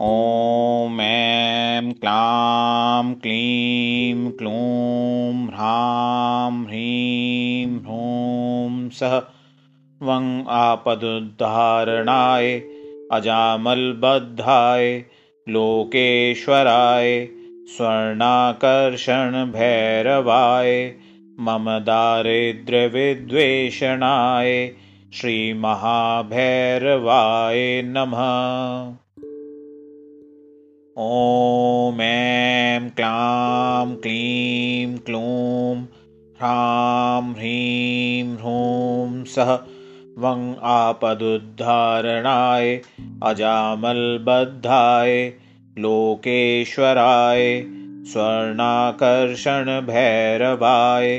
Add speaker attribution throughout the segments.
Speaker 1: ॐ ऐं क्लां क्लीं क्लूं ह्रां ह्रीं ह्रूं सः वं आपदुद्धारणाय अजामल्बद्धाय लोकेश्वराय स्वर्णाकर्षणभैरवाय मम दारिद्र्यविद्वेषणाय श्रीमहाभैरवाय नमः ॐ ऐं क्लां क्लीं क्लूं ह्रां ह्रीं ह्रूं सः वं आपदुद्धारणाय अजामल्बद्धाय लोकेश्वराय स्वर्णाकर्षणभैरवाय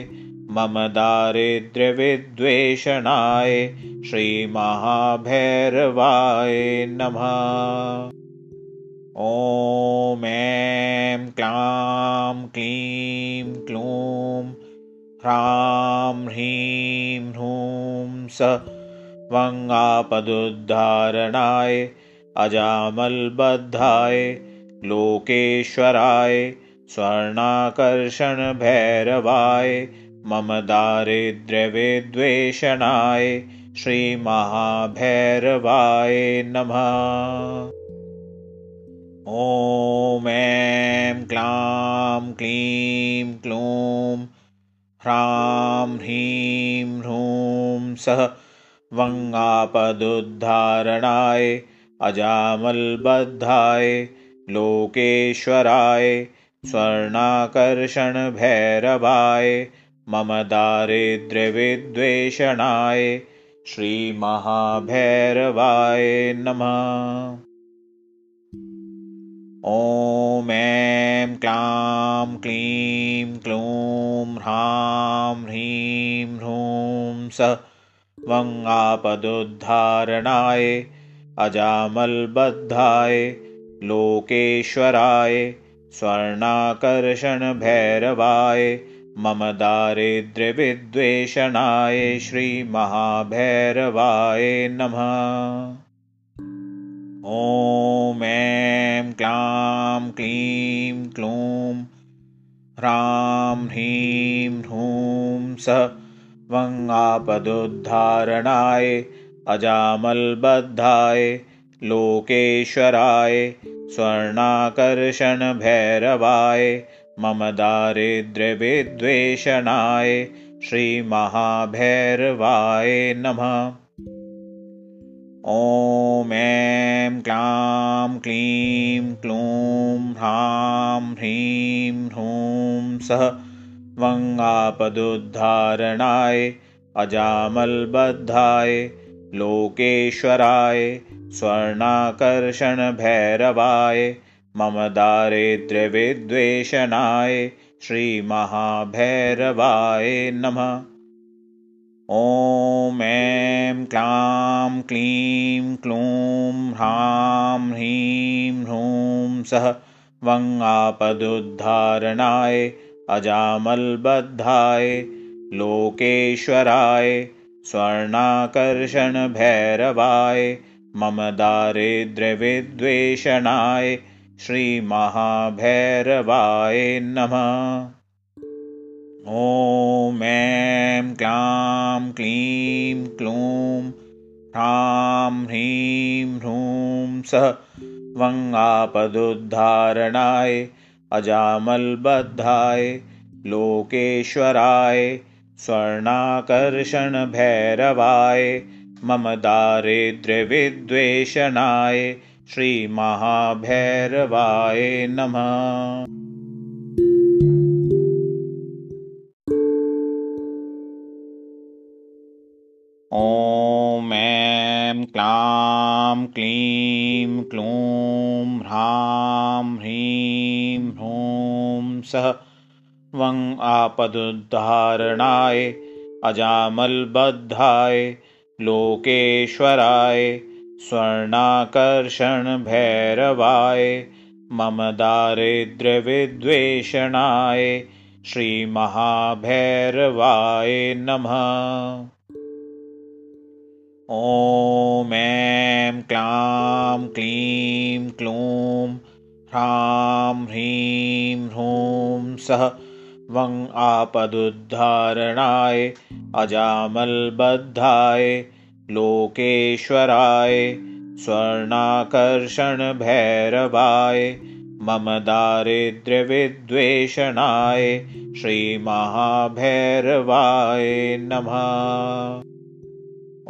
Speaker 1: मम दारिद्र्यविद्वेषणाय श्रीमहाभैरवाय नमः ॐ ऐं क्लां क्लीं क्लूं ह्रां ह्रीं ह्रूं स वङ्गापदुद्धारणाय अजामल्बद्धाय लोकेश्वराय स्वर्णाकर्षणभैरवाय मम दारिद्र्यविद्वेषणाय श्रीमहाभैरवाय नमः ॐ ऐं क्लां क्लीं क्लूं ह्रां ह्रीं ह्रूं सः वङ्गापदुद्धारणाय अजामल्बद्धाय लोकेश्वराय स्वर्णाकर्षणभैरवाय मम दारिद्र्यविद्वेषणाय श्रीमहाभैरवाय नमः ॐ ऐं क्लां क्लीं क्लूं ह्रां ह्रीं ह्रूं स वङ्गापदुद्धारणाय अजामल्बद्धाय लोकेश्वराय स्वर्णाकर्षणभैरवाय मम दारिद्र्यविद्वेषणाय श्रीमहाभैरवाय नमः ॐ ऐं क्लां क्लीं क्लूं ह्रां ह्रीं ह्रूं स वङ्गापदुद्धारणाय अजामल्बद्धाय लोकेश्वराय स्वर्णाकर्षणभैरवाय मम दारिद्र्यविद्वेषणाय श्रीमहाभैरवाय नमः ॐ ऐं क्लां क्लीं क्लूं ह्रां ह्रीं ह्रूं सः वङ्गापदुद्धारणाय अजामल्बद्धाय लोकेश्वराय स्वर्णाकर्षणभैरवाय मम दारिद्र्यविद्वेषणाय श्रीमहाभैरवाय नमः ॐ ऐं क्लां क्लीं क्लूं ह्रां ह्रीं ह्रूं सः वङ्गापदुद्धारणाय अजामल्बद्धाय लोकेश्वराय स्वर्णाकर्षणभैरवाय मम दारिद्र्यविद्वेषणाय श्रीमहाभैरवाय नमः ॐ ऐं क्लां क्लीं क्लूं ह्रां ह्रीं ह्रूं सः वङ्गापदुद्धारणाय अजामल्बद्धाय लोकेश्वराय स्वर्णाकर्षणभैरवाय मम दारिद्र्यविद्वेषणाय श्रीमहाभैरवाय नमः आपदुद्धारणाय अजामल्बद्धाय लोकेश्वराय स्वर्णाकर्षणभैरवाय मम दारिद्र्यविद्वेषणाय श्रीमहाभैरवाय नमः। ॐ ऐं क्लां क्लीं क्लूं ह्रां ह्रीं ह्रूं सः वं आपदुद्धारणाय अजामल्बद्धाय लोकेश्वराय स्वर्णाकर्षणभैरवाय मम दारिद्र्यविद्वेषणाय श्रीमहाभैरवाय नमः।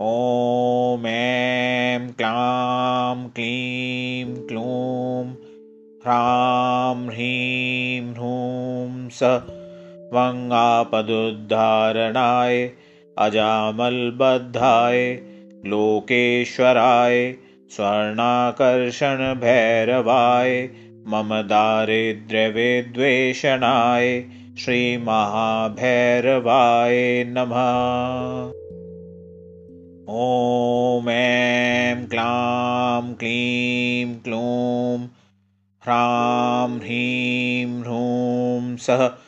Speaker 1: ॐ ऐं क्लां क्लीं क्लूं ह्रां ह्रीं ह्रूं स वङ्गापदुद्धारणाय अजामल्बद्धाय लोकेश्वराय स्वर्णाकर्षणभैरवाय मम दारिद्र्यविद्वेषणाय श्रीमहाभैरवाय नमः। ॐ ऐं क्लां क्लीं क्लूं ह्रां ह्रीं ह्रूं सः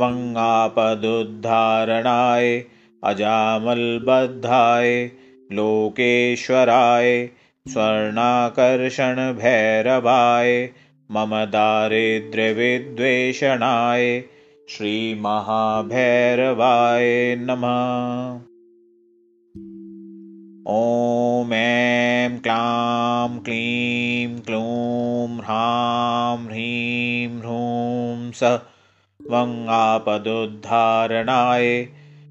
Speaker 1: वङ्गापदुद्धारणाय अजामल्बद्धाय लोकेश्वराय स्वर्णाकर्षणभैरवाय मम दारिद्र्यविद्वेषणाय श्रीमहाभैरवाय नमः। ॐ ऐं क्लां क्लीं क्लूं ह्रां ह्रीं ह्रूं स वङ्गापदुद्धारणाय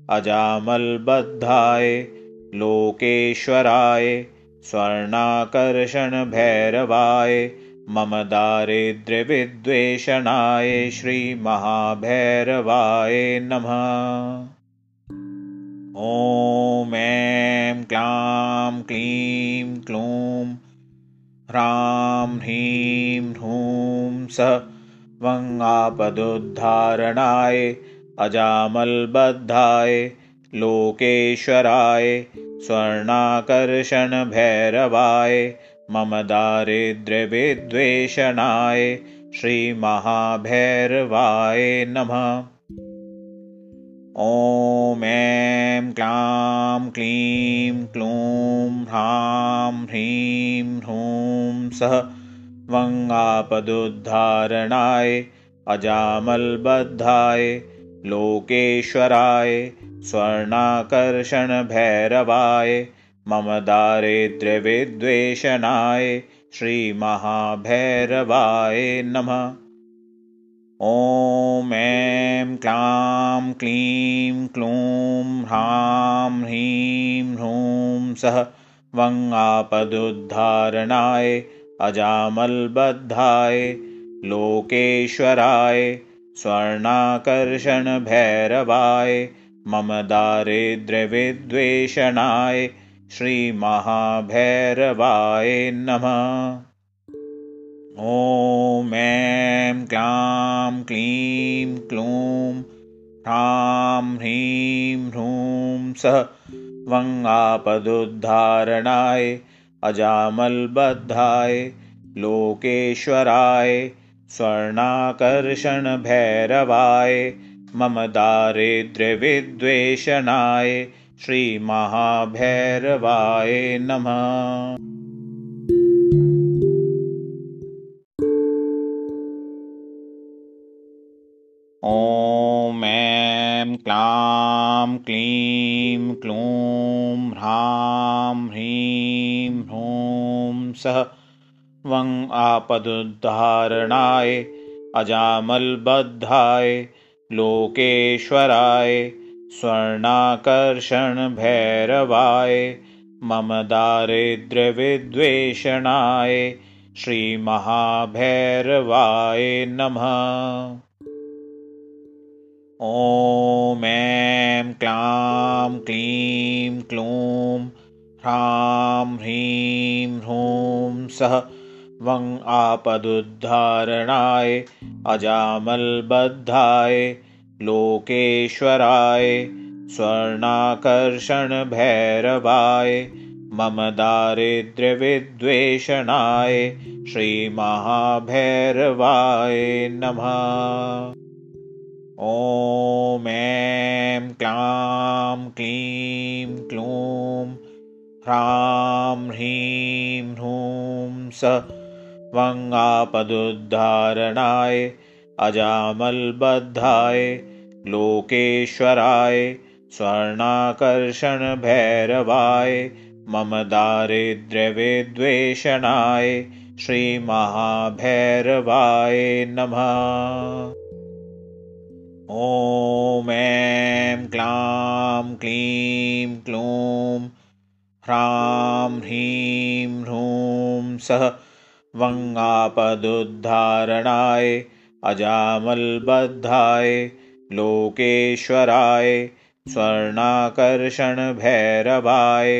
Speaker 1: अजामल्बद्धाय लोकेश्वराय स्वर्णाकर्षणभैरवाय मम दारिद्र्यविद्वेषणाय श्रीमहाभैरवाय नमः। ॐ ऐं क्लां क्लीं क्लूं ह्रां ह्रीं ह्रूं स वङ्गापदुद्धारणाय अजामल्बद्धाय लोकेश्वराय स्वर्णाकर्षणभैरवाय मम दारिद्र्यविद्वेषणाय श्रीमहाभैरवाय नमः। ॐ ऐं क्लां क्लीं क्लूं ह्रां ह्रीं ह्रूं सः वङ्गापदुद्धारणाय अजामल्बद्धाय लोकेश्वराय स्वर्णाकर्षणभैरवाय मम दारिद्र्यविद्वेषणाय श्रीमहाभैरवाय नमः। ॐ ऐं क्लां क्लीं क्लूं ह्रां ह्रीं ह्रूं सः वङ्गापदुद्धारणाय अजामल्बद्धाय लोकेश्वराय स्वर्णाकर्षणभैरवाय मम दारिद्र्यविद्वेषणाय श्रीमहाभैरवाय नमः। ॐ ऐं क्लां क्लीं क्लूं ह्रां ह्रीं ह्रूं सः वङ्गापदुद्धारणाय अजामल्बद्धाय लोकेश्वराय स्वर्णाकर्षणभैरवाय मम दारिद्र्यविद्वेषणाय श्रीमहाभैरवाय नमः ह्रूं सः वं आपदुद्धारणाय अजामल्बद्धाय लोकेश्वराय स्वर्णाकर्षणभैरवाय मम दारिद्र्यविद्वेषणाय श्रीमहाभैरवाय नमः। ॐ ऐं क्लां क्लीं क्लूं ह्रां ह्रीं ह्रूं सः वं आपदुद्धारणाय अजामल्बद्धाय लोकेश्वराय स्वर्णाकर्षणभैरवाय मम दारिद्र्यविद्वेषणाय श्रीमहाभैरवाय नमः। ॐ ऐं क्लां क्लीं क्लूं ह्रां ह्रीं ह्रूं स वङ्गापदुद्धारणाय अजामल्बद्धाय लोकेश्वराय स्वर्णाकर्षणभैरवाय मम दारिद्र्यविद्वेषणाय श्रीमहाभैरवाय नमः। ॐ ऐं क्लां क्लीं क्लूं ह्रां ह्रीं ह्रूं सः वङ्गापदुद्धारणाय अजामल्बद्धाय लोकेश्वराय स्वर्णाकर्षणभैरवाय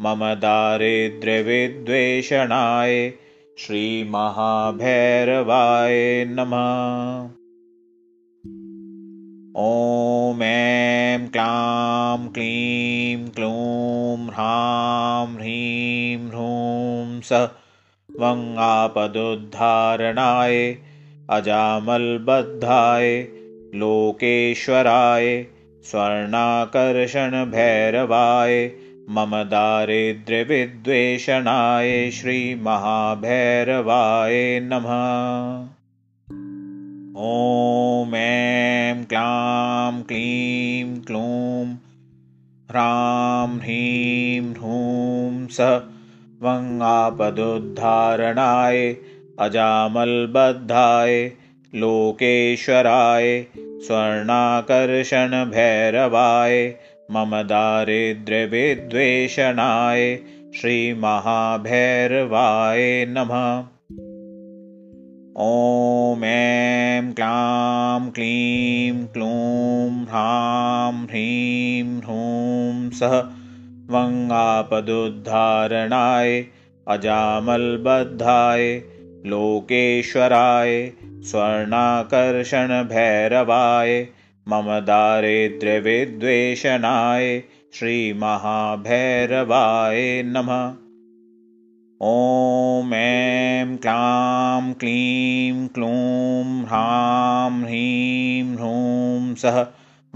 Speaker 1: मम दारिद्र्यविद्वेषणाय श्रीमहाभैरवाय नमः ॐ ऐं क्लां क्लीं क्लूं ह्रां ह्रीं ह्रूं स वङ्गापदुद्धारणाय अजामल्बद्धाय लोकेश्वराय स्वर्णाकर्षणभैरवाय मम दारिद्र्यविद्वेषणाय श्रीमहाभैरवाय नमः ॐ ऐं क्लां क्लीं क्लूं ह्रां ह्रीं ह्रूं स वङ्गापदुद्धारणाय अजामल्बद्धाय लोकेश्वराय स्वर्णाकर्षणभैरवाय मम दारिद्र्यविद्वेषणाय श्रीमहाभैरवाय नमः ॐ ऐं क्लां क्लीं क्लूं ह्रां ह्रीं ह्रूं सः वङ्गापदुद्धारणाय अजामल्बद्धाय लोकेश्वराय स्वर्णाकर्षणभैरवाय मम दारिद्र्यविद्वेषणाय श्रीमहाभैरवाय नमः ॐ ऐं क्लां क्लीं क्लूं ह्रां ह्रीं ह्रूं सः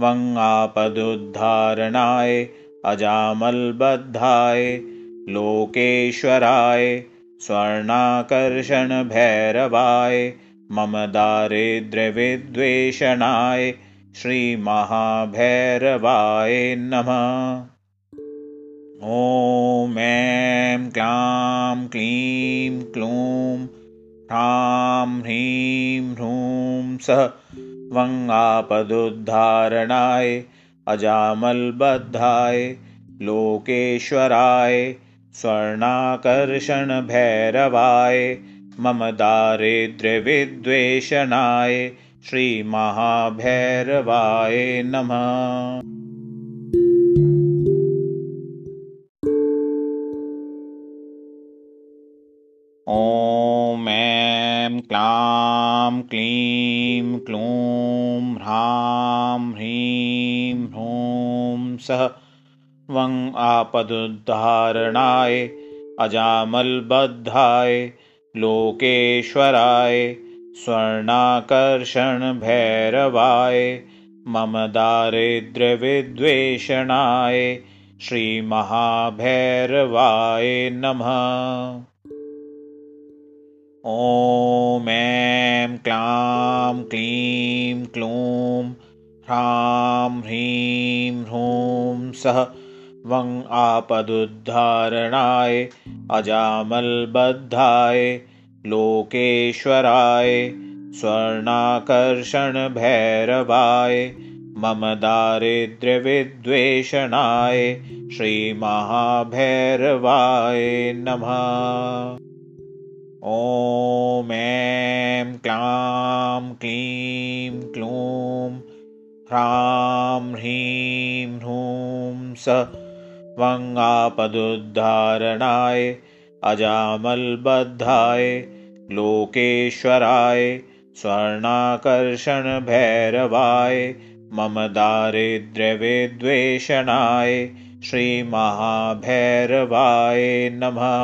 Speaker 1: वङ्गापदुद्धारणाय अजामल्बद्धाय लोकेश्वराय स्वर्णाकर्षणभैरवाय मम दारिद्र्यविद्वेषणाय श्रीमहाभैरवाय नमः ॐ ऐं क्लां क्लीं क्लूं ह्रां ह्रीं ह्रूं सः वङ्गापदुद्धारणाय अजामल्बद्धाय लोकेश्वराय स्वर्णाकर्षणभैरवाय मम दारिद्र्यविद्वेषणाय श्रीमहाभैरवाय नमः ॐ ऐं क्लां क्लीं क्लूं ह्रां ह्रीं ह्रूं सः वं आपदुद्धारणाय अजामल्बद्धाय लोकेश्वराय स्वर्णाकर्षणभैरवाय मम दारिद्र्यविद्वेषणाय श्रीमहाभैरवाय नमः ॐ ऐं क्लां क्लीं क्लूं ह्रां ह्रीं ह्रूं सः वं आपदुद्धारणाय अजामल्बद्धाय लोकेश्वराय स्वर्णाकर्षणभैरवाय मम दारिद्र्यविद्वेषणाय श्रीमहाभैरवाय नमः ॐ ऐं क्लां क्लीं क्लूं ह्रां ह्रीं ह्रूं स वङ्गापदुद्धारणाय अजामल्बद्धाय लोकेश्वराय स्वर्णाकर्षणभैरवाय मम दारिद्र्यविद्वेषणाय श्रीमहाभैरवाय नमः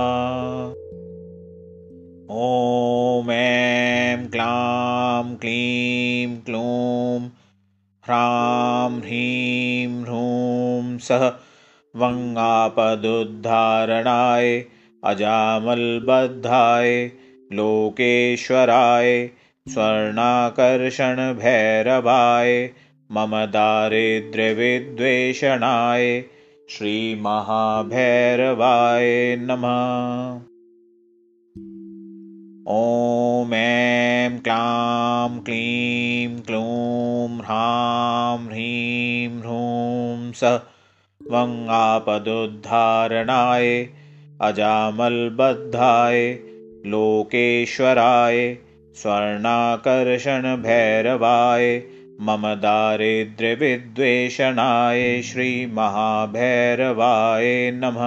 Speaker 1: ॐ ऐं क्लां क्लीं क्लूं ह्रां ह्रीं ह्रूं सः वङ्गापदुद्धारणाय अजामल्बद्धाय लोकेश्वराय स्वर्णाकर्षणभैरवाय मम दारिद्र्यविद्वेषणाय श्रीमहाभैरवाय नमः ॐ ऐं क्लां क्लीं क्लूं ह्रां ह्रीं ह्रूं स वङ्गापदुद्धारणाय अजामल्बद्धाय लोकेश्वराय स्वर्णाकर्षणभैरवाय मम दारिद्र्यविद्वेषणाय श्रीमहाभैरवाय नमः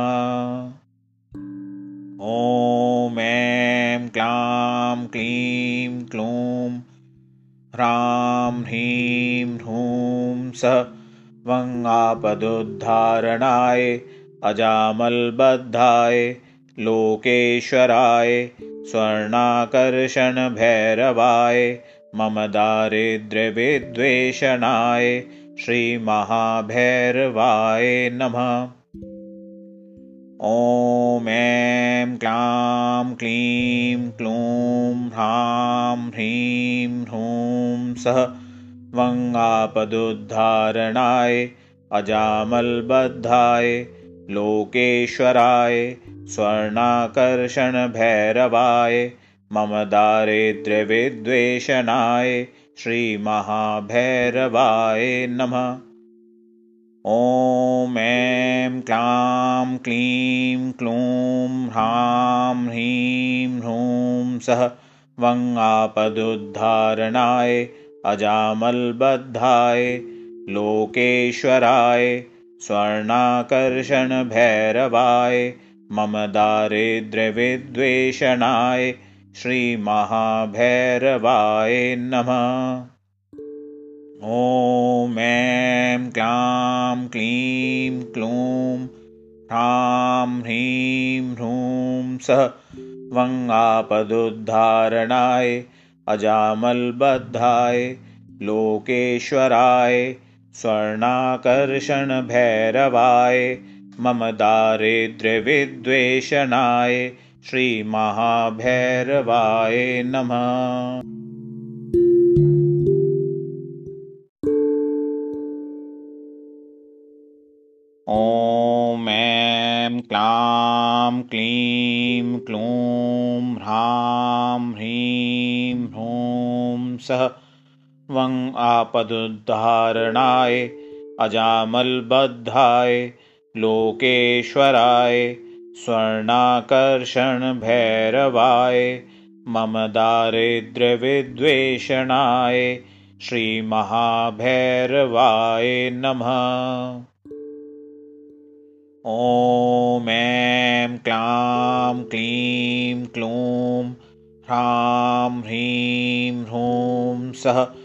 Speaker 1: ॐ ऐं क्लां क्लीं क्लूं ह्रां ह्रीं ह्रूं स वङ्गापदुद्धारणाय अजामल्बद्धाय लोकेश्वराय स्वर्णाकर्षणभैरवाय मम दारिद्र्यविद्वेषणाय श्रीमहाभैरवाय नमः ॐ ऐं क्लां क्लीं क्लूं ह्रां ह्रीं ह्रूं सः वङ्गापदुद्धारणाय अजामल्बद्धाय लोकेश्वराय स्वर्णाकर्षणभैरवाय मम दारिद्र्यविद्वेषणाय श्रीमहाभैरवाय नमः ॐ ऐं क्लां क्लीं क्लूं ह्रां ह्रीं ह्रूं सः वङ्गापदुद्धारणाय अजामल्बद्धाय लोकेश्वराय स्वर्णाकर्षणभैरवाय मम दारिद्र्यविद्वेषणाय श्रीमहाभैरवाय नमः ॐ ऐं क्लां क्लीं क्लूं ह्रां ह्रीं ह्रूं सः वङ्गापदुद्धारणाय अजामल्बद्धाय लोकेश्वराय स्वर्णाकर्षणभैरवाय मम दारिद्र्यविद्वेषणाय श्रीमहाभैरवाय नमः वङ् आपदुद्धारणाय अजामल्बद्धाय लोकेश्वराय स्वर्णाकर्षणभैरवाय मम दारिद्र्यविद्वेषणाय श्रीमहाभैरवाय नमः। ॐ ऐं क्लां क्लीं क्लूं ह्रां ह्रीं ह्रूं सः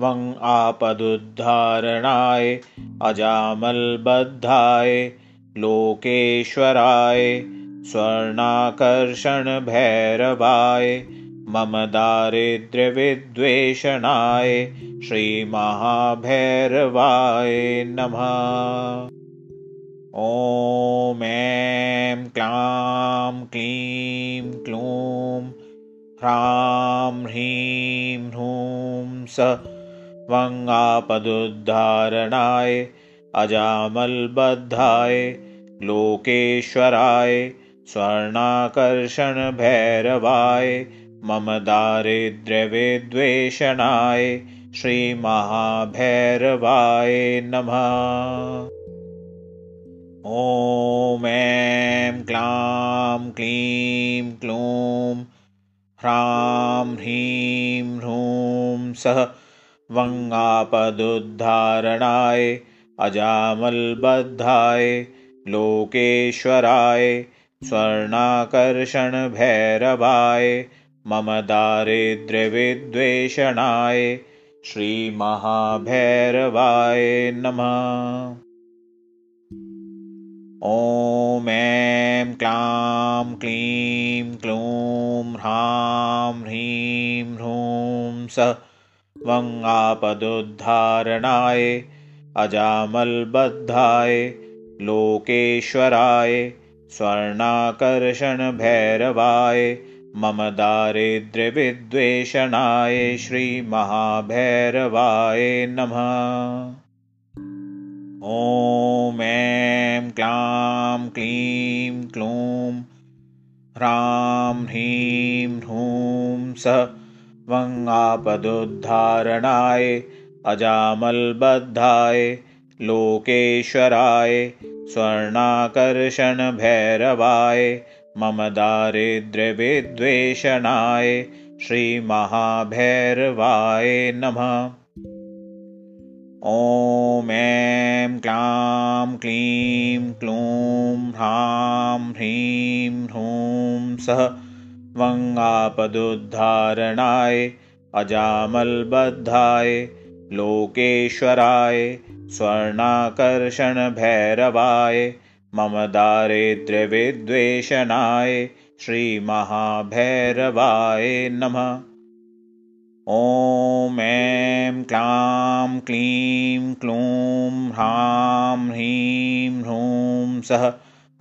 Speaker 1: वङ् आपदुद्धारणाय अजामल्बद्धाय लोकेश्वराय स्वर्णाकर्षणभैरवाय मम दारिद्र्यविद्वेषणाय श्रीमहाभैरवाय नमः। ॐ ऐं क्लां क्लीं क्लूं ह्रां ह्रीं ह्रूं स वङ्गापदुद्धारणाय अजामल्बद्धाय लोकेश्वराय स्वर्णाकर्षणभैरवाय मम दारिद्र्यविद्वेषणाय श्रीमहाभैरवाय नमः। ॐ ऐं क्लां क्लीं क्लूं ह्रां ह्रीं ह्रूं सः वङ्गापदुद्धारणाय अजामल्बद्धाय लोकेश्वराय स्वर्णाकर्षणभैरवाय मम दारिद्र्यविद्वेषणाय श्रीमहाभैरवाय नमः। ॐ ऐं क्लां क्लीं क्लूं ह्रां ह्रीं ह्रूं स वङ्गापदुद्धारणाय अजामल्बद्धाय लोकेश्वराय स्वर्णाकर्षणभैरवाय मम दारिद्र्यविद्वेषणाय श्रीमहाभैरवाय नमः। ॐ ऐं क्लां क्लीं क्लूं ह्रां ह्रीं ह्रूं स वङ्गापदुद्धारणाय अजामल्बद्धाय लोकेश्वराय स्वर्णाकर्षणभैरवाय मम दारिद्र्यविद्वेषणाय श्रीमहाभैरवाय नमः। ॐ ऐं क्लां क्लीं क्लूं ह्रां ह्रीं ह्रूं सः वङ्गापदुद्धारणाय अजामल्बद्धाय लोकेश्वराय स्वर्णाकर्षणभैरवाय मम दारिद्र्यविद्वेषणाय श्रीमहाभैरवाय नमः। ॐ ऐं क्लां क्लीं क्लूं ह्रां ह्रीं ह्रूं सः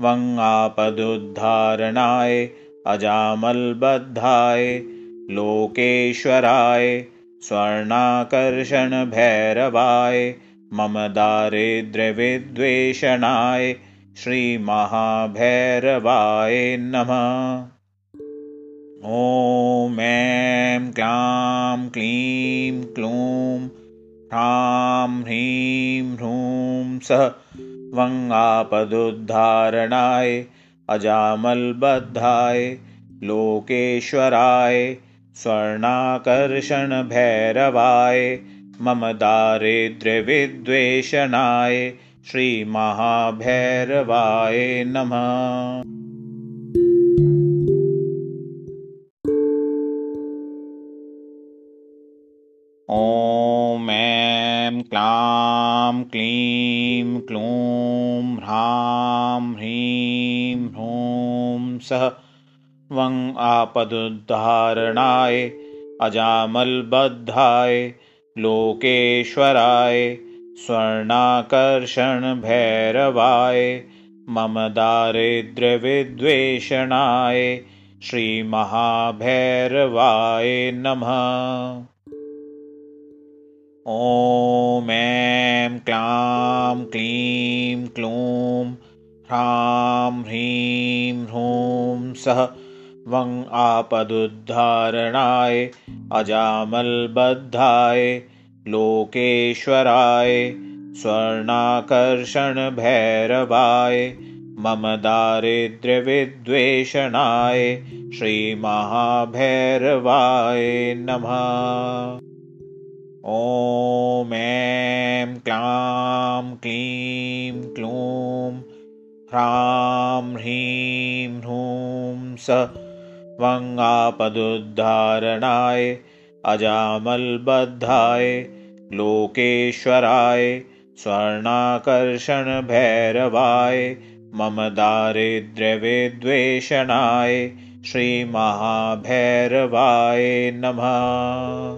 Speaker 1: वङ्गापदुद्धारणाय अजामल्बद्धाय लोकेश्वराय स्वर्णाकर्षणभैरवाय मम दारिद्र्यविद्वेषणाय श्रीमहाभैरवाय नमः। ॐ ऐं क्लां क्लीं क्लूं ह्रां ह्रीं ह्रूं सः वङ्गापदुद्धारणाय अजामल्बद्धाय लोकेश्वराय स्वर्णाकर्षणभैरवाय मम दारिद्र्यविद्वेषणाय श्रीमहाभैरवाय नमः आपदुद्धारणाय अजामल्बद्धाय, लोकेश्वराय, स्वर्णाकर्षणभैरवाय, मम दारिद्र्यविद्वेषणाय, श्रीमहाभैरवाय नमः। ॐ ऐं क्लां क्लीं क्लूं ह्रां ह्रीं ह्रूं सः वं आपदुद्धारणाय अजामल्बद्धाय लोकेश्वराय स्वर्णाकर्षणभैरवाय मम दारिद्र्यविद्वेषणाय श्रीमहाभैरवाय नमः। ॐ ऐं क्लां क्लीं क्लूं ह्रां ह्रीं ह्रूं स वङ्गापदुद्धारणाय अजामल्बद्धाय लोकेश्वराय स्वर्णाकर्षणभैरवाय मम दारिद्र्यविद्वेषणाय श्रीमहाभैरवाय नमः।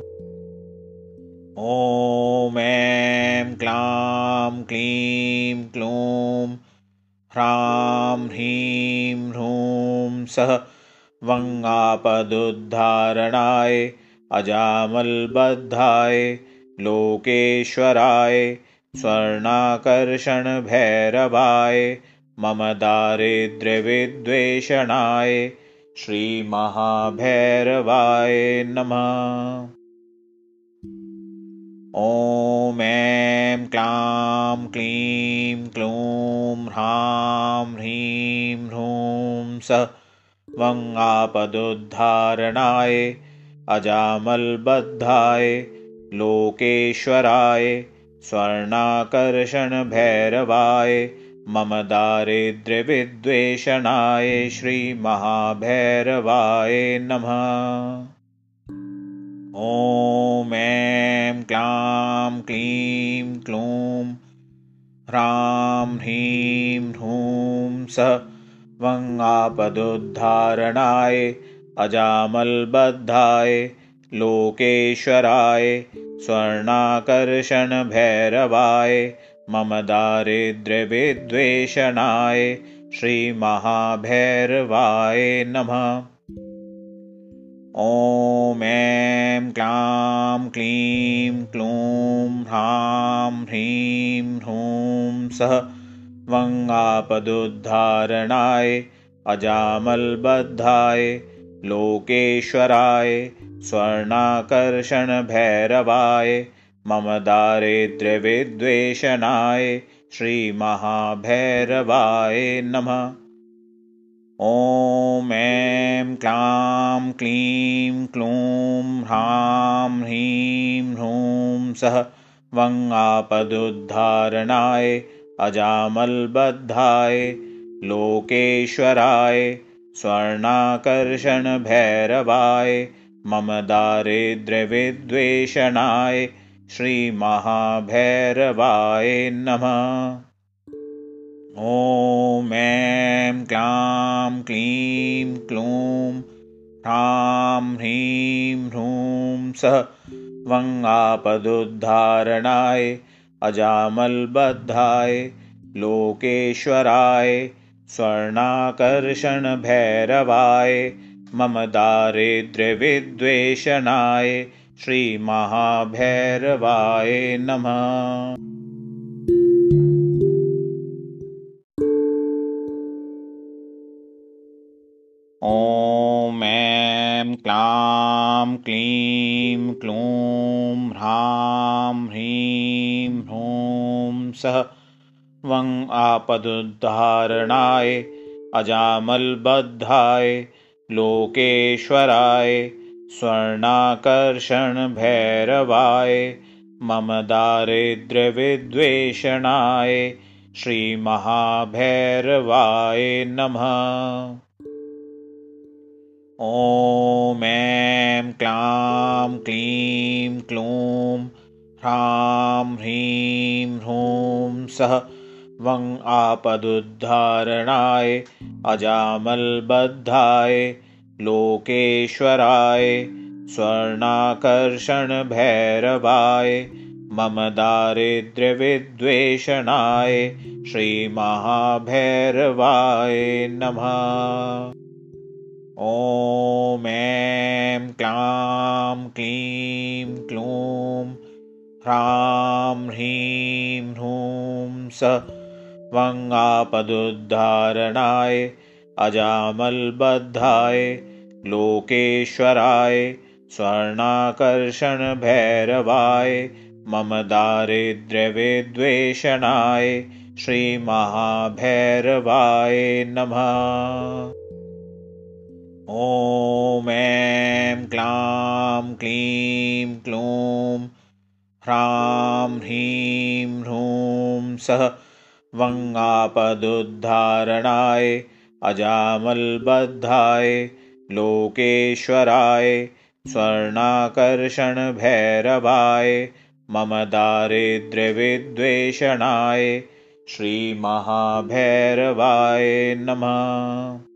Speaker 1: ॐ ऐं क्लां क्लीं क्लूं ह्रां ह्रीं ह्रूं सः वङ्गापदुद्धारणाय अजामल्बद्धाय लोकेश्वराय स्वर्णाकर्षणभैरवाय मम दारिद्र्यविद्वेषणाय श्रीमहाभैरवाय नमः। ॐ ऐं क्लां क्लीं क्लूं ह्रां ह्रीं ह्रूं स वङ्गापदुद्धारणाय अजामल्बद्धाय लोकेश्वराय स्वर्णाकर्षणभैरवाय मम दारिद्र्यविद्वेषणाय श्रीमहाभैरवाय नमः। ॐ ऐं क्लां क्लीं क्लूं ह्रां ह्रीं ह्रूं सः वङ्गापदुद्धारणाय अजामल्बद्धाय लोकेश्वराय स्वर्णाकर्षणभैरवाय मम दारिद्र्यविद्वेषणाय श्रीमहाभैरवाय नमः। ॐ ऐं क्लां क्लीं क्लूं ह्रां ह्रीं ह्रूं सः वङ्गापदुद्धारणाय अजामल्बद्धाय लोकेश्वराय स्वर्णाकर्षणभैरवाय मम दारिद्र्यविद्वेषणाय श्रीमहाभैरवाय नमः। ॐ ऐं क्लां क्लीं क्लूं ह्रां ह्रीं ह्रूं सः वङ्गापदुद्धारणाय अजामल्बद्धाय लोकेश्वराय स्वर्णाकर्षणभैरवाय मम दारिद्र्यविद्वेषणाय श्रीमहाभैरवाय नमः। ॐ ऐं क्लां क्लीं क्लूं ह्रां ह्रीं ह्रूं सः वङ्गापदुद्धारणाय अजामल्बद्धाय लोकेश्वराय स्वर्णाकर्षणभैरवाय मम दारिद्र्यविद्वेषणाय श्रीमहाभैरवाय नमः। ॐ ऐं क्लां क्लीं क्लूं ह्रां ह्रीं ह्रूं सः वं आपदुद्धारणाय अजामल्बद्धाय लोकेश्वराय स्वर्णाकर्षणभैरवाय मम दारिद्र्यविद्वेषणाय श्रीमहाभैरवाय नमः। ॐ ऐं क्लां क्लीं क्लूं ह्रां ह्रीं ह्रूं सः वं आपदुद्धारणाय अजामल्बद्धाय लोकेश्वराय स्वर्णाकर्षणभैरवाय मम दारिद्र्यविद्वेषणाय श्रीमहाभैरवाय नमः ॐ ऐं क्लां क्लीं क्लूं ह्रां ह्रीं ह्रूं स वङ्गापदुद्धारणाय अजामल्बद्धाय लोकेश्वराय स्वर्णाकर्षणभैरवाय मम दारिद्र्यविद्वेषणाय श्रीमहाभैरवाय नमः ॐ ऐं क्लां क्लीं क्लूं ह्रां ह्रीं ह्रूं सः वङ्गापदुद्धारणाय अजामल्बद्धाय लोकेश्वराय स्वर्णाकर्षणभैरवाय मम दारिद्र्यविद्वेषणाय श्रीमहाभैरवाय नमः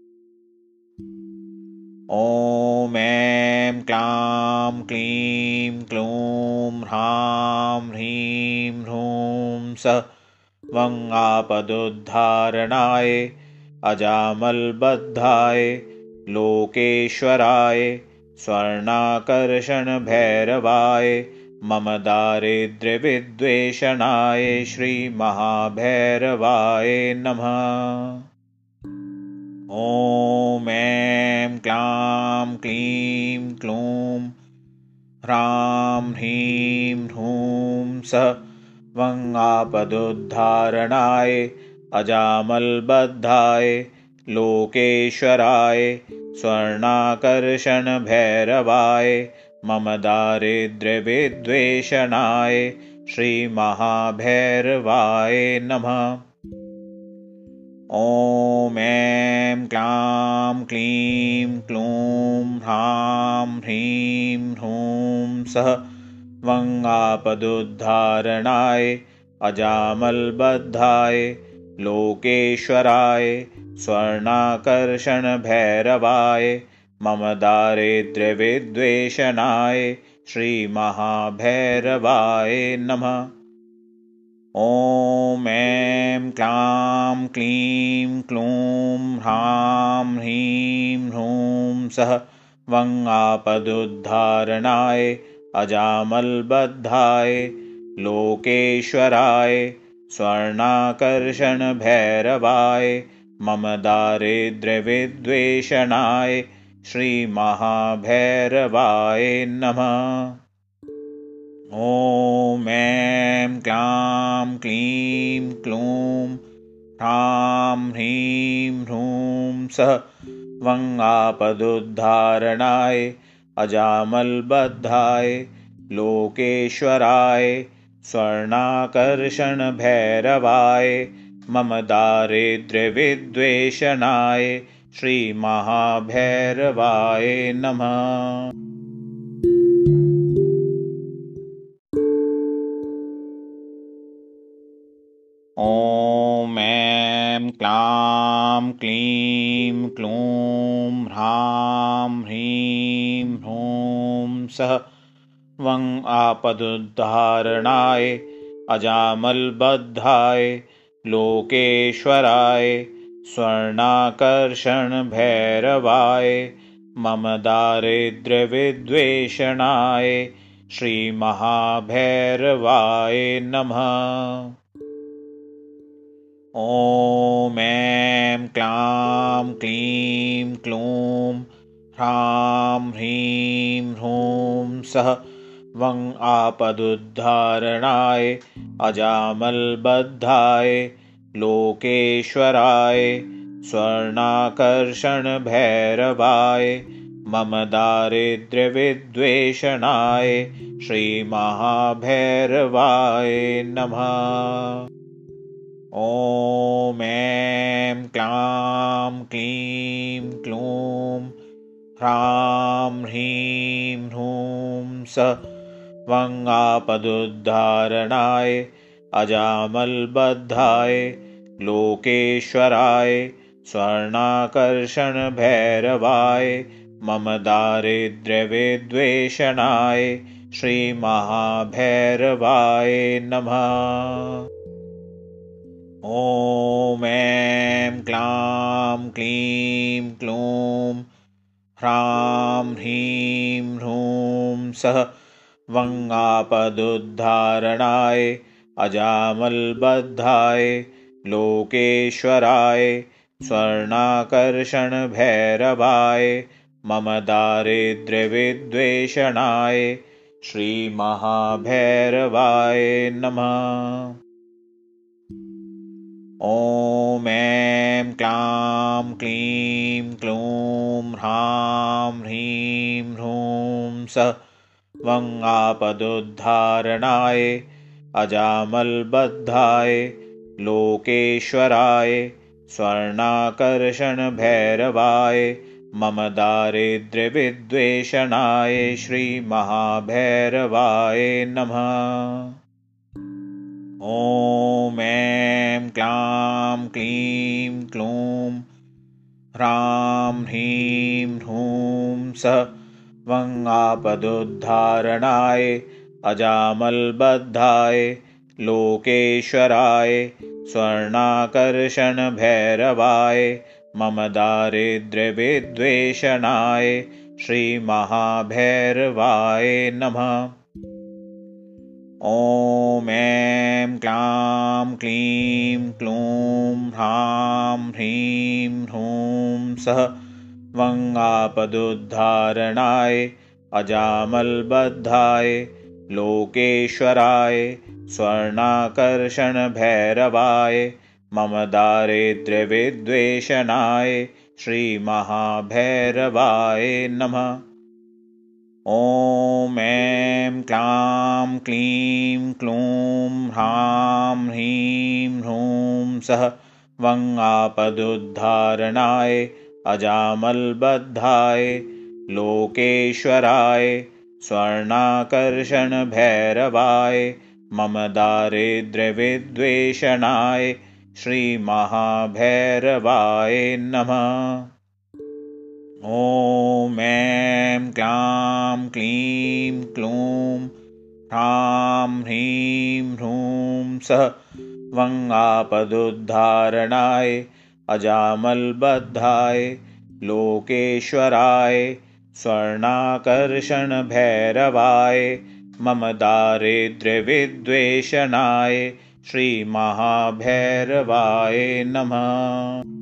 Speaker 1: ॐ ऐं क्लां क्लीं क्लूं ह्रां ह्रीं ह्रूं सः वङ्गापदुद्धारणाय अजामल्बद्धाय लोकेश्वराय स्वर्णाकर्षणभैरवाय मम दारिद्र्यविद्वेषणाय श्रीमहाभैरवाय नमः ॐ ऐं क्लां क्लीं क्लूं ह्रां ह्रीं ह्रूं सः वङ्गापदुद्धारणाय अजामल्बद्धाय लोकेश्वराय स्वर्णाकर्षणभैरवाय मम दारिद्र्यविद्वेषणाय श्रीमहाभैरवाय नमः ॐ ऐं क्लां क्लीं क्लूं ह्रां ह्रीं ह्रूं सः वङ्गापदुद्धारणाय अजामल्बद्धाय लोकेश्वराय स्वर्णाकर्षणभैरवाय मम दारिद्र्यविद्वेषणाय श्रीमहाभैरवाय नमः ॐ ऐं क्लां क्लीं क्लूं ह्रां ह्रीं ह्रूं सः वङ्गापदुद्धारणाय अजामल्बद्धाय लोकेश्वराय स्वर्णाकर्षणभैरवाय मम दारिद्र्यविद्वेषणाय श्रीमहाभैरवाय नमः ॐ ऐं क्लां क्लीं क्लूं ह्रां ह्रीं ह्रूं सः वङ्गापदुद्धारणाय अजामल्बद्धाय लोकेश्वराय स्वर्णाकर्षणभैरवाय मम दारिद्र्यविद्वेषणाय श्रीमहाभैरवाय नमः आपदुद्धारणाय अजामल्बद्धाय लोकेश्वराय स्वर्णाकर्षणभैरवाय मम दारिद्र्यविद्वेषणाय श्रीमहाभैरवाय नमः। ॐ ऐं क्लां क्लीं क्लूं ह्रां ह्रीं ह्रूं सः वं आपदुद्धारणाय अजामल्बद्धाय लोकेश्वराय स्वर्णाकर्षणभैरवाय मम दारिद्र्यविद्वेषणाय श्रीमहाभैरवाय नमः। ॐ ऐं क्लां क्लीं क्लूं ह्रां ह्रीं ह्रूं स वङ्गापदुद्धारणाय अजामल्बद्धाय लोकेश्वराय स्वर्णाकर्षणभैरवाय मम दारिद्र्यविद्वेषणाय श्रीमहाभैरवाय नमः। ॐ ऐं क्लां क्लीं क्लूं ह्रां ह्रीं ह्रूं सः वङ्गापदुद्धारणाय अजामल्बद्धाय लोकेश्वराय स्वर्णाकर्षणभैरवाय मम दारिद्र्यविद्वेषणाय श्रीमहाभैरवाय नमः। ॐ ऐं क्लां क्लीं क्लूं ह्रां ह्रीं ह्रूं स वङ्गापदुद्धारणाय अजामल्बद्धाय लोकेश्वराय स्वर्णाकर्षणभैरवाय मम दारिद्र्यविद्वेषणाय श्रीमहाभैरवाय नमः। ॐ ऐं क्लां क्लीं क्लूं ह्रां ह्रीं ह्रूं स वङ्गापदुद्धारणाय अजामल्बद्धाय लोकेश्वराय स्वर्णाकर्षणभैरवाय मम दारिद्र्यविद्वेषणाय श्रीमहाभैरवाय नमः। ॐ ऐं क्लां क्लीं क्लूं ह्रां ह्रीं ह्रूं सः वङ्गापदुद्धारणाय अजामल्बद्धाय लोकेश्वराय स्वर्णाकर्षणभैरवाय मम दारिद्र्यविद्वेषणाय श्रीमहाभैरवाय नमः। ॐ ऐं क्लां क्लीं क्लूं ह्रां ह्रीं ह्रूं सः वङ्गापदुद्धारणाय अजामल्बद्धाय लोकेश्वराय स्वर्णाकर्षणभैरवाय मम दारिद्र्यविद्वेषणाय श्रीमहाभैरवाय नमः। ॐ ऐं क्लां क्लीं क्लूं ह्रां ह्रीं ह्रूं सः वङ्गापदुद्धारणाय अजामल्बद्धाय लोकेश्वराय स्वर्णाकर्षणभैरवाय मम दारिद्र्यविद्वेषणाय श्रीमहाभैरवाय नमः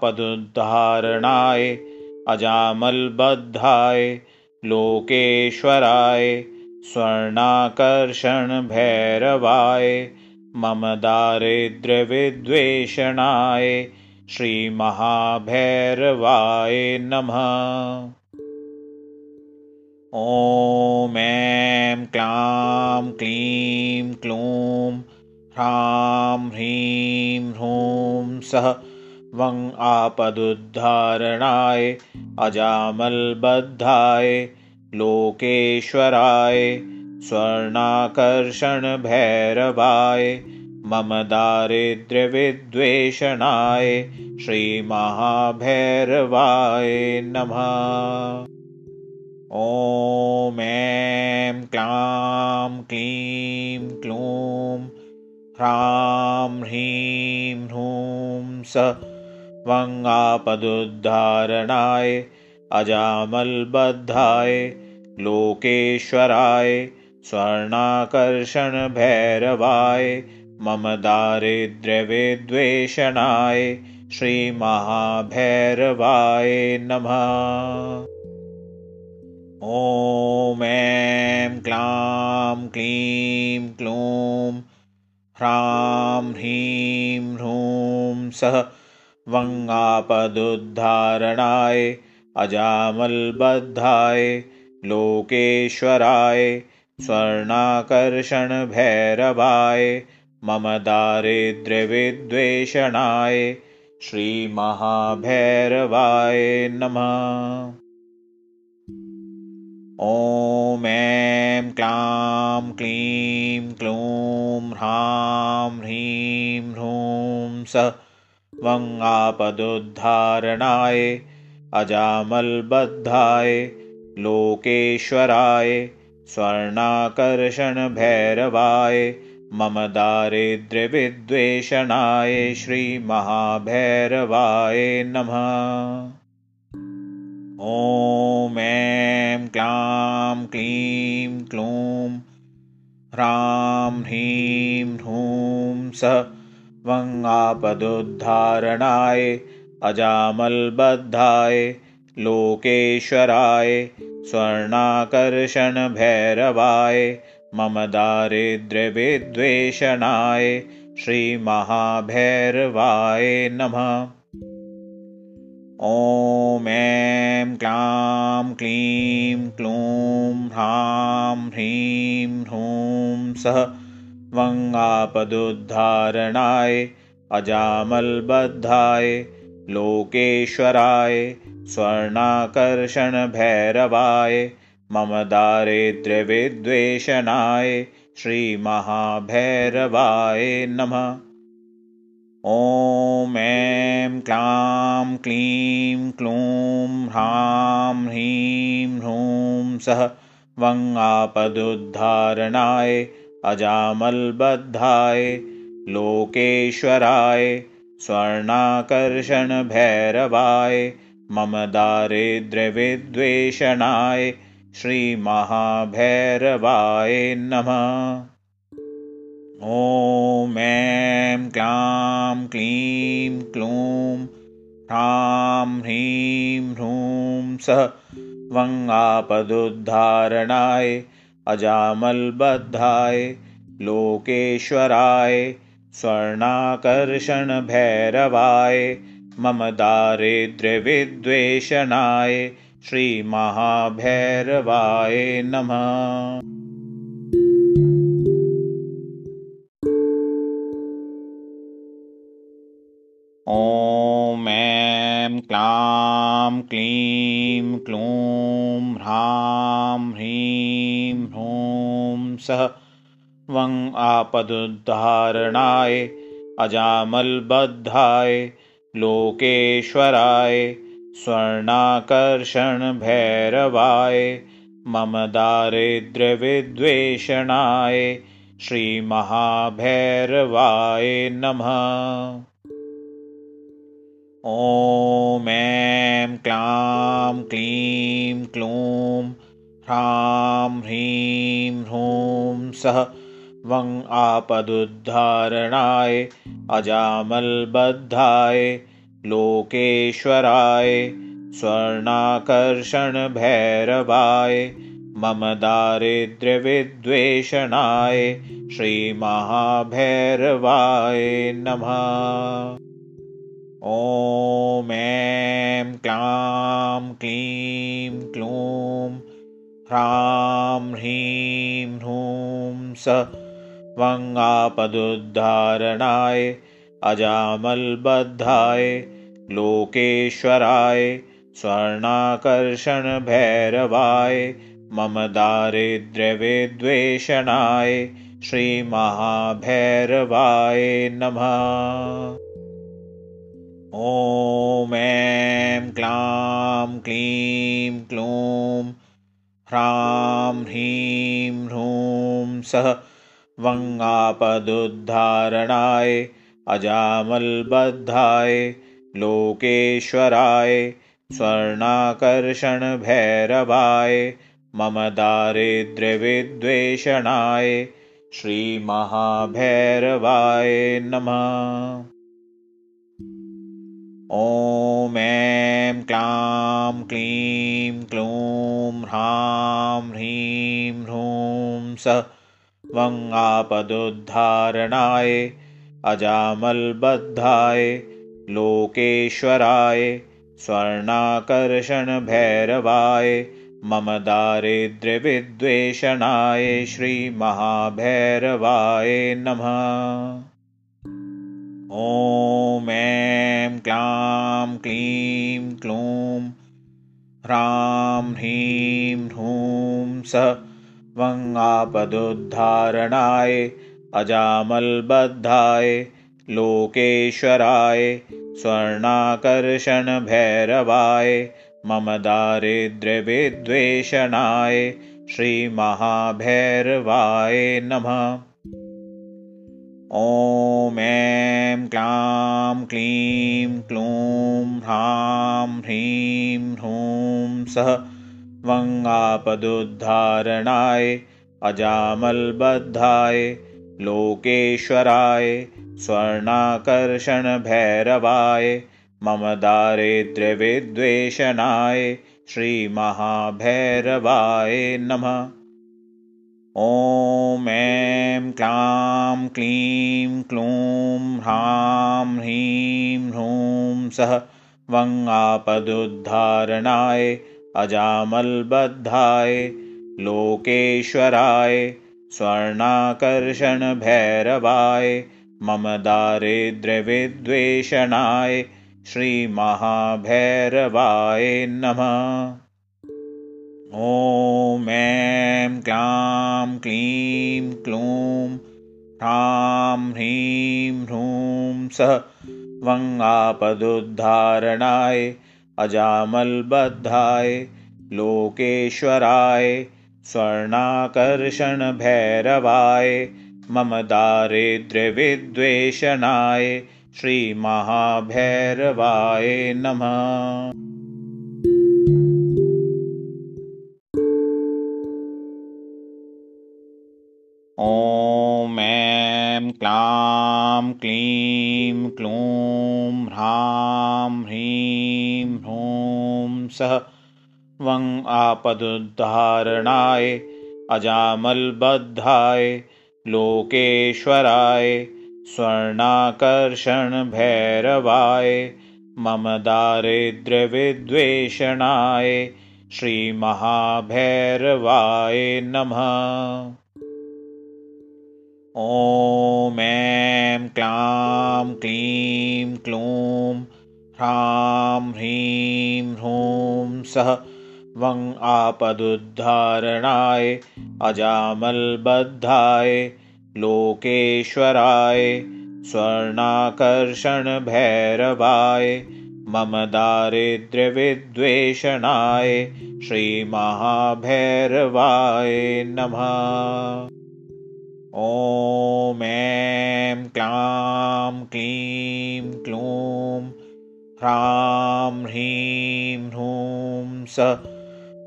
Speaker 1: आपदुद्धारणाय अजामल्बद्धाय लोकेश्वराय स्वर्णाकर्षणभैरवाय मम दारिद्र्यविद्वेषणाय श्रीमहाभैरवाय नमः। ॐ ऐं क्लां क्लीं क्लूं ह्रां ह्रीं ह्रूं सः वं आपदुद्धारणाय अजामल्बद्धाय लोकेश्वराय स्वर्णाकर्षणभैरवाय मम दारिद्र्यविद्वेषणाय श्रीमहाभैरवाय नमः। ॐ ऐं क्लां क्लीं क्लूं ह्रां ह्रीं ह्रूं स वङ्गापदुद्धारणाय अजामल्बद्धाय लोकेश्वराय स्वर्णाकर्षणभैरवाय मम दारिद्र्यविद्वेषणाय श्रीमहाभैरवाय नमः। ॐ ऐं क्लां क्लीं क्लूं ह्रां ह्रीं ह्रूं सः वङ्गापदुद्धारणाय अजामल्बद्धाय लोकेश्वराय स्वर्णाकर्षणभैरवाय मम दारिद्र्यविद्वेषणाय श्रीमहाभैरवाय नमः। ॐ ऐं क्लां क्लीं क्लूं ह्रां ह्रीं ह्रूं स वङ्गापदुद्धारणाय अजामल्बद्धाय लोकेश्वराय स्वर्णाकर्षणभैरवाय मम दारिद्र्यविद्वेषणाय श्रीमहाभैरवाय नमः। ॐ ऐं क्लां क्लीं क्लूं ह्रां ह्रीं ह्रूं स वङ्गापदुद्धारणाय अजामल्बद्धाय लोकेश्वराय स्वर्णाकर्षणभैरवाय मम दारिद्र्यविद्वेषणाय श्रीमहाभैरवाय नमः। ॐ ऐं क्लां क्लीं क्लूं ह्रां ह्रीं ह्रूं सः वङ्गापदुद्धारणाय अजामल्बद्धाय लोकेश्वराय स्वर्णाकर्षणभैरवाय मम दारिद्र्यविद्वेषणाय श्रीमहाभैरवाय नमः। ॐ ऐं क्लां क्लीं क्लूं ह्रां ह्रीं ह्रूं सः वङ्गापदुद्धारणाय अजामल्बद्धाय लोकेश्वराय स्वर्णाकर्षणभैरवाय मम दारिद्र्यविद्वेषणाय श्रीमहाभैरवाय नमः। ॐ ऐं क्लां क्लीं क्लूं ह्रां ह्रीं ह्रूं सः वङ्गापदुद्धारणाय अजामल्बद्धाय लोकेश्वराय स्वर्णाकर्षणभैरवाय मम दारिद्र्यविद्वेषणाय श्रीमहाभैरवाय नमः। ॐ क्लां क्लीं ह्रां ह्रीं ह्रूं सः वं आपदुद्धारणाय अजामल्बद्धाय लोकेश्वराय स्वर्णाकर्षणभैरवाय मम दारिद्र्यविद्वेषणाय श्रीमहाभैरवाय नमः। ॐ ऐं क्लां क्लीं क्लूं ह्रां ह्रीं ह्रूं सः वं आपदुद्धारणाय अजामल्बद्धाय लोकेश्वराय स्वर्णाकर्षणभैरवाय मम दारिद्र्यविद्वेषणाय श्रीमहाभैरवाय नमः ॐ ऐं क्लां क्लीं क्लूं ह्रां ह्रीं ह्रूं स वङ्गापदुद्धारणाय अजामल्बद्धाय लोकेश्वराय स्वर्णाकर्षणभैरवाय मम दारिद्र्यविद्वेषणाय श्रीमहाभैरवाय नमः ॐ ऐं क्लां क्लीं क्लूं ह्रां ह्रीं ह्रूं सः वङ्गापदुद्धारणाय अजामल्बद्धाय लोकेश्वराय स्वर्णाकर्षणभैरवाय मम दारिद्र्यविद्वेषणाय श्रीमहाभैरवाय नमः ॐ ऐं क्लां क्लीं क्लूं ह्रां ह्रीं ह्रूं स वङ्गापदुद्धारणाय अजामल्बद्धाय लोकेश्वराय स्वर्णाकर्षणभैरवाय मम दारिद्र्यविद्वेषणाय श्रीमहाभैरवाय नमः ॐ ऐं क्लां क्लीं क्लूं ह्रां ह्रीं ह्रूं स वङ्गापदुद्धारणाय अजामल्बद्धाय लोकेश्वराय स्वर्णाकर्षणभैरवाय मम दारिद्र्यविद्वेषणाय श्रीमहाभैरवाय नमः ॐ ऐं क्लां क्लीं क्लूं ह्रां ह्रीं ह्रूं सः वङ्गापदुद्धारणाय अजामल्बद्धाय लोकेश्वराय स्वर्णाकर्षणभैरवाय मम दारिद्र्यविद्वेषणाय श्रीमहाभैरवाय नमः ॐ ऐं क्लां क्लीं क्लूं ह्रां ह्रीं ह्रूं सः वङ्गापदुद्धारणाय अजामल्बद्धाय लोकेश्वराय स्वर्णाकर्षणभैरवाय मम दारिद्र्यविद्वेषणाय श्रीमहाभैरवाय नमः ॐ ऐं क्लां क्लीं क्लूं ह्रां ह्रीं ह्रूं सः वङ्गापदुद्धारणाय अजामल्बद्धाय लोकेश्वराय स्वर्णाकर्षणभैरवाय मम दारिद्र्यविद्वेषणाय श्रीमहाभैरवाय नमः वं आपदुद्धारणाय अजामल्बद्धाय लोकेश्वराय स्वर्णाकर्षणभैरवाय मम दारिद्र्यविद्वेषणाय श्रीमहाभैरवाय नमः। ॐ ऐं क्लां क्लीं क्लूं ह्रां ह्रीं ह्रूं सः वं आपदुद्धारणाय अजामल्बद्धाय लोकेश्वराय स्वर्णाकर्षणभैरवाय मम दारिद्र्यविद्वेषणाय श्रीमहाभैरवाय नमः। ॐ ऐं क्लां क्लीं क्लूं ह्रां ह्रीं ह्रूं स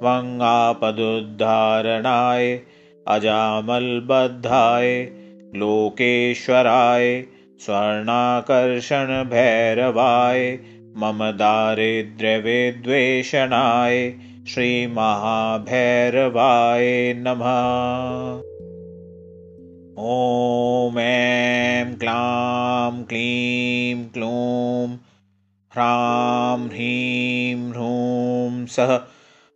Speaker 1: वङ्गापदुद्धारणाय अजामल्बद्धाय लोकेश्वराय स्वर्णाकर्षणभैरवाय मम दारिद्र्यविद्वेषणाय श्रीमहाभैरवाय नमः। ॐ ऐं क्लां क्लीं क्लूं ह्रां ह्रीं ह्रूं सः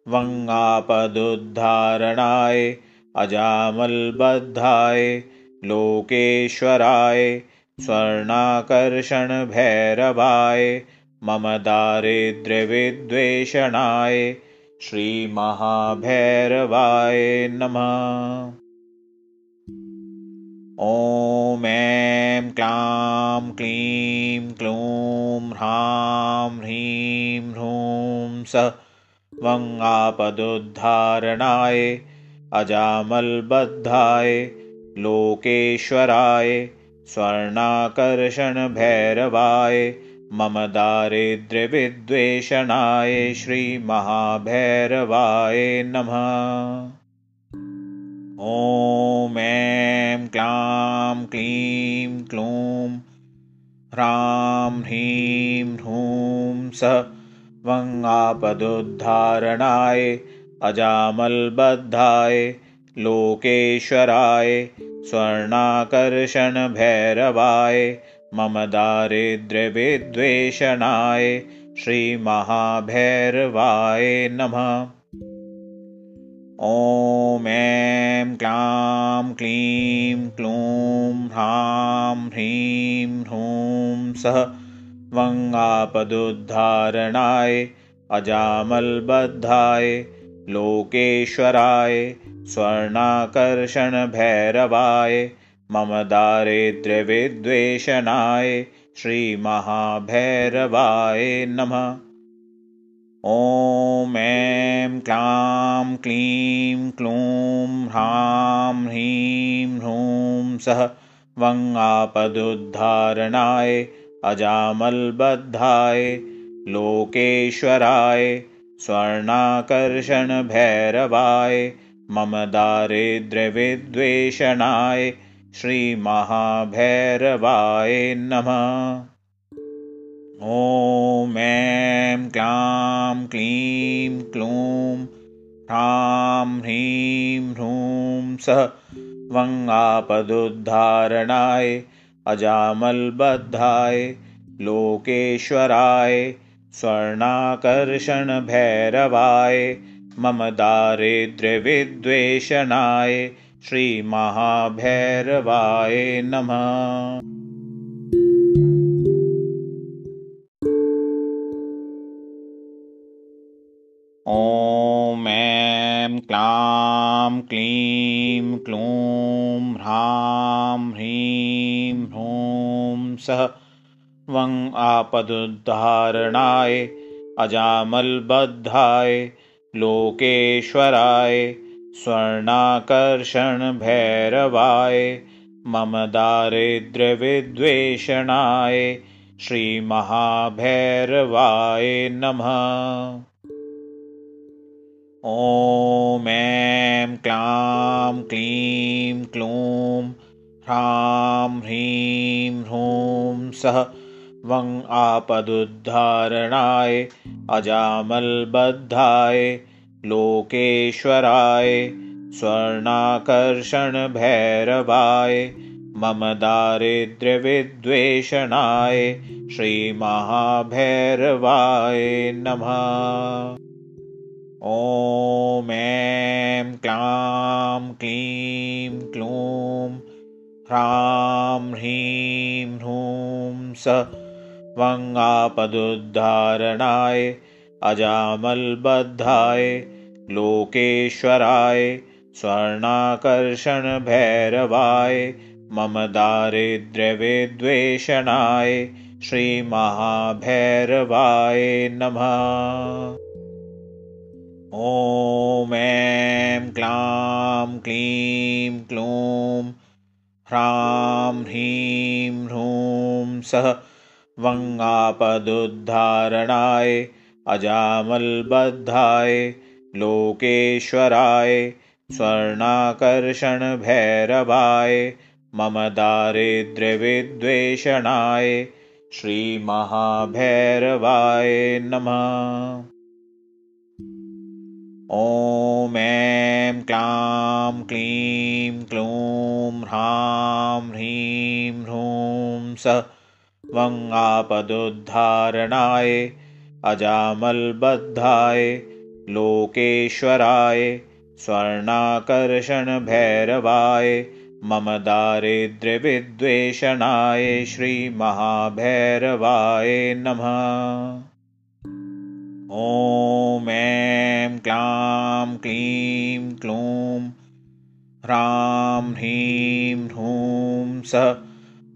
Speaker 1: वङ्गापदुद्धारणाय अजामल्बद्धाय लोकेश्वराय स्वर्णाकर्षणभैरवाय मम दारिद्र्यविद्वेषणाय श्रीमहाभैरवाय नमः। ॐ ऐं क्लां क्लीं क्लूं ह्रां ह्रीं ह्रूं स वङ्गापदुद्धारणाय अजामल्बद्धाय लोकेश्वराय स्वर्णाकर्षणभैरवाय मम दारिद्र्यविद्वेषणाय श्रीमहाभैरवाय नमः। ॐ ऐं क्लां क्लीं क्लूं ह्रां ह्रीं ह्रूं स वङ्गापदुद्धारणाय अजामल्बद्धाय लोकेश्वराय स्वर्णाकर्षणभैरवाय मम दारिद्र्यविद्वेषणाय श्रीमहाभैरवाय नमः। ॐ ऐं क्लां क्लीं क्लूं ह्रां ह्रीं ह्रूं सः वङ्गापदुद्धारणाय अजामल्बद्धाय लोकेश्वराय स्वर्णाकर्षणभैरवाय मम दारिद्र्यविद्वेषणाय श्रीमहाभैरवाय नमः। ॐ ऐं क्लां क्लीं क्लूं ह्रां ह्रीं ह्रूं सः वङ्गापदुद्धारणाय अजामल्बद्धाय लोकेश्वराय स्वर्णाकर्षणभैरवाय मम दारिद्र्यविद्वेषणाय श्रीमहाभैरवाय नमः। ॐ ऐं क्लां क्लीं क्लूं ह्रां ह्रीं ह्रूं सः वङ्गापदुद्धारणाय अजामल्बद्धाय लोकेश्वराय स्वर्णाकर्षणभैरवाय मम दारिद्र्यविद्वेषणाय श्रीमहाभैरवाय नमः ह्रूं सः वं आपदुद्धारणाय अजामल्बद्धाय लोकेश्वराय स्वर्णाकर्षणभैरवाय मम दारिद्र्यविद्वेषणाय श्रीमहाभैरवाय नमः। ॐ ऐं क्लां क्लीं क्लूं ह्रां ह्रीं ह्रूं सः वं आपदुद्धारणाय अजामल्बद्धाय लोकेश्वराय स्वर्णाकर्षणभैरवाय मम दारिद्र्यविद्वेषणाय श्रीमहाभैरवाय नमः। ॐ ऐं क्लां क्लीं क्लूं ह्रां ह्रीं ह्रूं स वङ्गापदुद्धारणाय अजामल्बद्धाय लोकेश्वराय स्वर्णाकर्षणभैरवाय मम दारिद्र्यविद्वेषणाय श्रीमहाभैरवाय नमः। ॐ ऐं क्लां क्लीं क्लूं ह्रां ह्रीं ह्रूं सः वङ्गापदुद्धारणाय अजामल्बद्धाय लोकेश्वराय स्वर्णाकर्षणभैरवाय मम दारिद्र्यविद्वेषणाय श्रीमहाभैरवाय नमः ॐ ऐं क्लां क्लीं क्लूं ह्रां ह्रीं ह्रूं स वङ्गापदुद्धारणाय अजामल्बद्धाय लोकेश्वराय स्वर्णाकर्षणभैरवाय मम दारिद्र्यविद्वेषणाय श्रीमहाभैरवाय नमः ॐ ऐं क्लां क्लीं क्लूं ह्रां ह्रीं ह्रूं स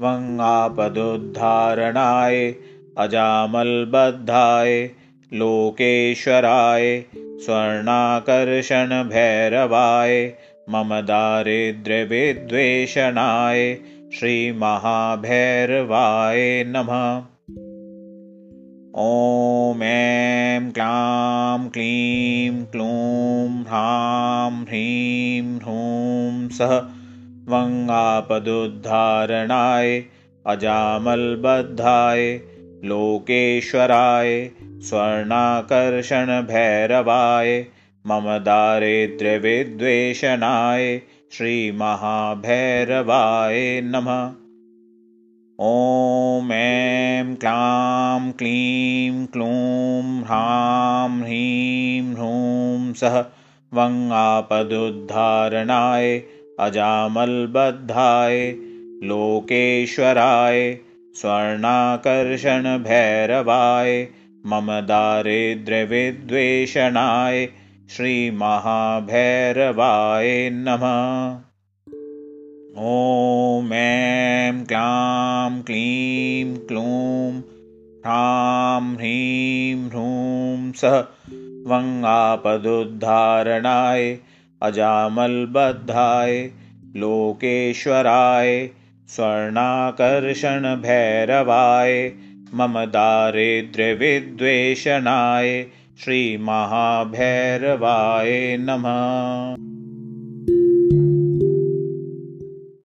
Speaker 1: वङ्गापदुद्धारणाय अजामल्बद्धाय लोकेश्वराय स्वर्णाकर्षणभैरवाय मम दारिद्र्यविद्वेषणाय श्रीमहाभैरवाय नमः ॐ ऐं क्लां क्लीं क्लूं ह्रां ह्रीं ह्रूं सः वङ्गापदुद्धारणाय अजामल्बद्धाय लोकेश्वराय स्वर्णाकर्षणभैरवाय मम दारिद्र्यविद्वेषणाय श्रीमहाभैरवाय नमः ॐ ऐं क्लां क्लीं क्लूं ह्रां ह्रीं ह्रूं सः वङ्गापदुद्धारणाय अजामल्बद्धाय लोकेश्वराय स्वर्णाकर्षणभैरवाय मम दारिद्र्यविद्वेषणाय श्रीमहाभैरवाय नमः ॐ ऐं क्लां क्लीं क्लूं ह्रां ह्रीं ह्रूं सः वङ्गापदुद्धारणाय अजामल्बद्धाय लोकेश्वराय स्वर्णाकर्षणभैरवाय मम दारिद्र्यविद्वेषणाय श्रीमहाभैरवाय नमः